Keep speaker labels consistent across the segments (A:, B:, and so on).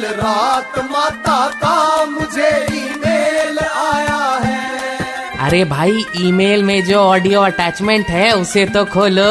A: कल रात माता का मुझे ईमेल आया है।
B: अरे भाई ईमेल में जो ऑडियो अटैचमेंट है उसे तो खोलो।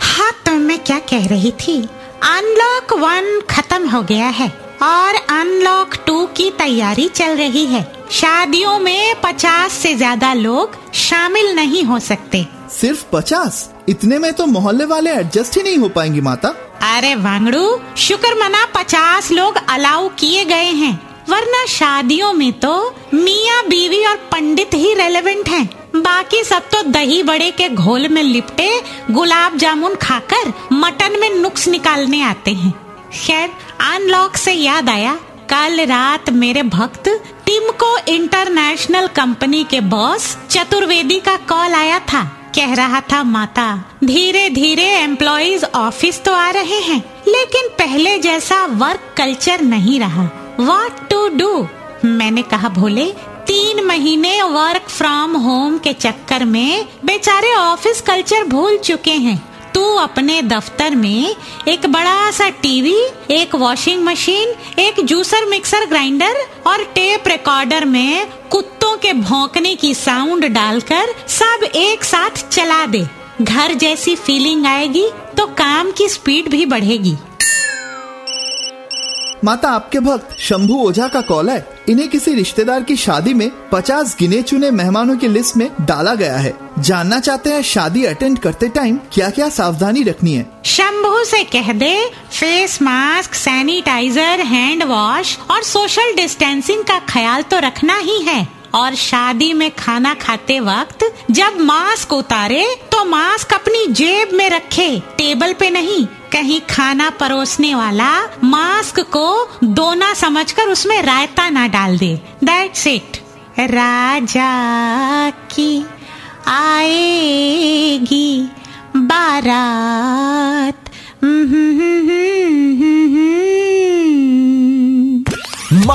C: हाँ तो मैं क्या कह रही थी? अनलॉक वन खत्म हो गया है और अनलॉक टू की तैयारी चल रही है। शादियों में पचास से ज़्यादा लोग शामिल नहीं हो सकते।
D: सिर्फ़ पचास? इतने में तो मोहल्ले वाले एडजस्ट ही नहीं हो पाएँगे माता।
C: अरे वांगड़ू शुक्र मना पचास लोग अलाउ किए गए हैं। वरना शादियों में तो मियाँ बीवी और पंडित ही रेलेवेंट हैं। बाकी सब तो दही बड़े के घोल में लिपटे, गुलाब जामुन खाकर मटन में नुक्स निकालने आते हैं। खैर अनलॉक से याद आया, कल रात मेरे भक्त टिमको इंटरनेशनल कंपनी के बॉस चतुर्वेदी का कॉल आया था। कह रहा था, माता धीरे धीरे एम्प्लॉज ऑफ़िस तो आ रहे हैं, लेकिन पहले जैसा वर्क कल्चर नहीं रहा। वॉट टू डू मैंने कहा, भोले, तीन महीने वर्क फ्रॉम होम के चक्कर में बेचारे ऑफ़िस कल्चर भूल चुके हैं। तू अपने दफ्तर में एक बड़ा सा टीवी एक वॉशिंग मशीन एक जूसर मिक्सर ग्राइंडर और टेप रिकॉर्डर में कुत्तों के भौंकने की साउंड डालकर सब एक साथ चला दे। घर जैसी फीलिंग आएगी तो काम की स्पीड भी बढ़ेगी।
D: माता आपके भक्त शंभू ओझा का कॉल है। इन्हें किसी रिश्तेदार की शादी में पचास गिने चुने मेहमानों की लिस्ट में डाला गया है। जानना चाहते हैं शादी अटेंड करते टाइम क्या क्या सावधानी रखनी है?
C: शंभू से कह दे face mask sanitiser hand wash और सोशल डिस्टेंसिंग का ख्याल तो रखना ही है। और शादी में खाना खाते वक्त जब मास्क उतारे तो मास्क अपनी जेब में रखे, टेबल पे नहीं, कहीं खाना परोसने वाला मास्क को दोना समझकर उसमें रायता ना डाल दे। दैट्स इट राजा की आएगी बारात।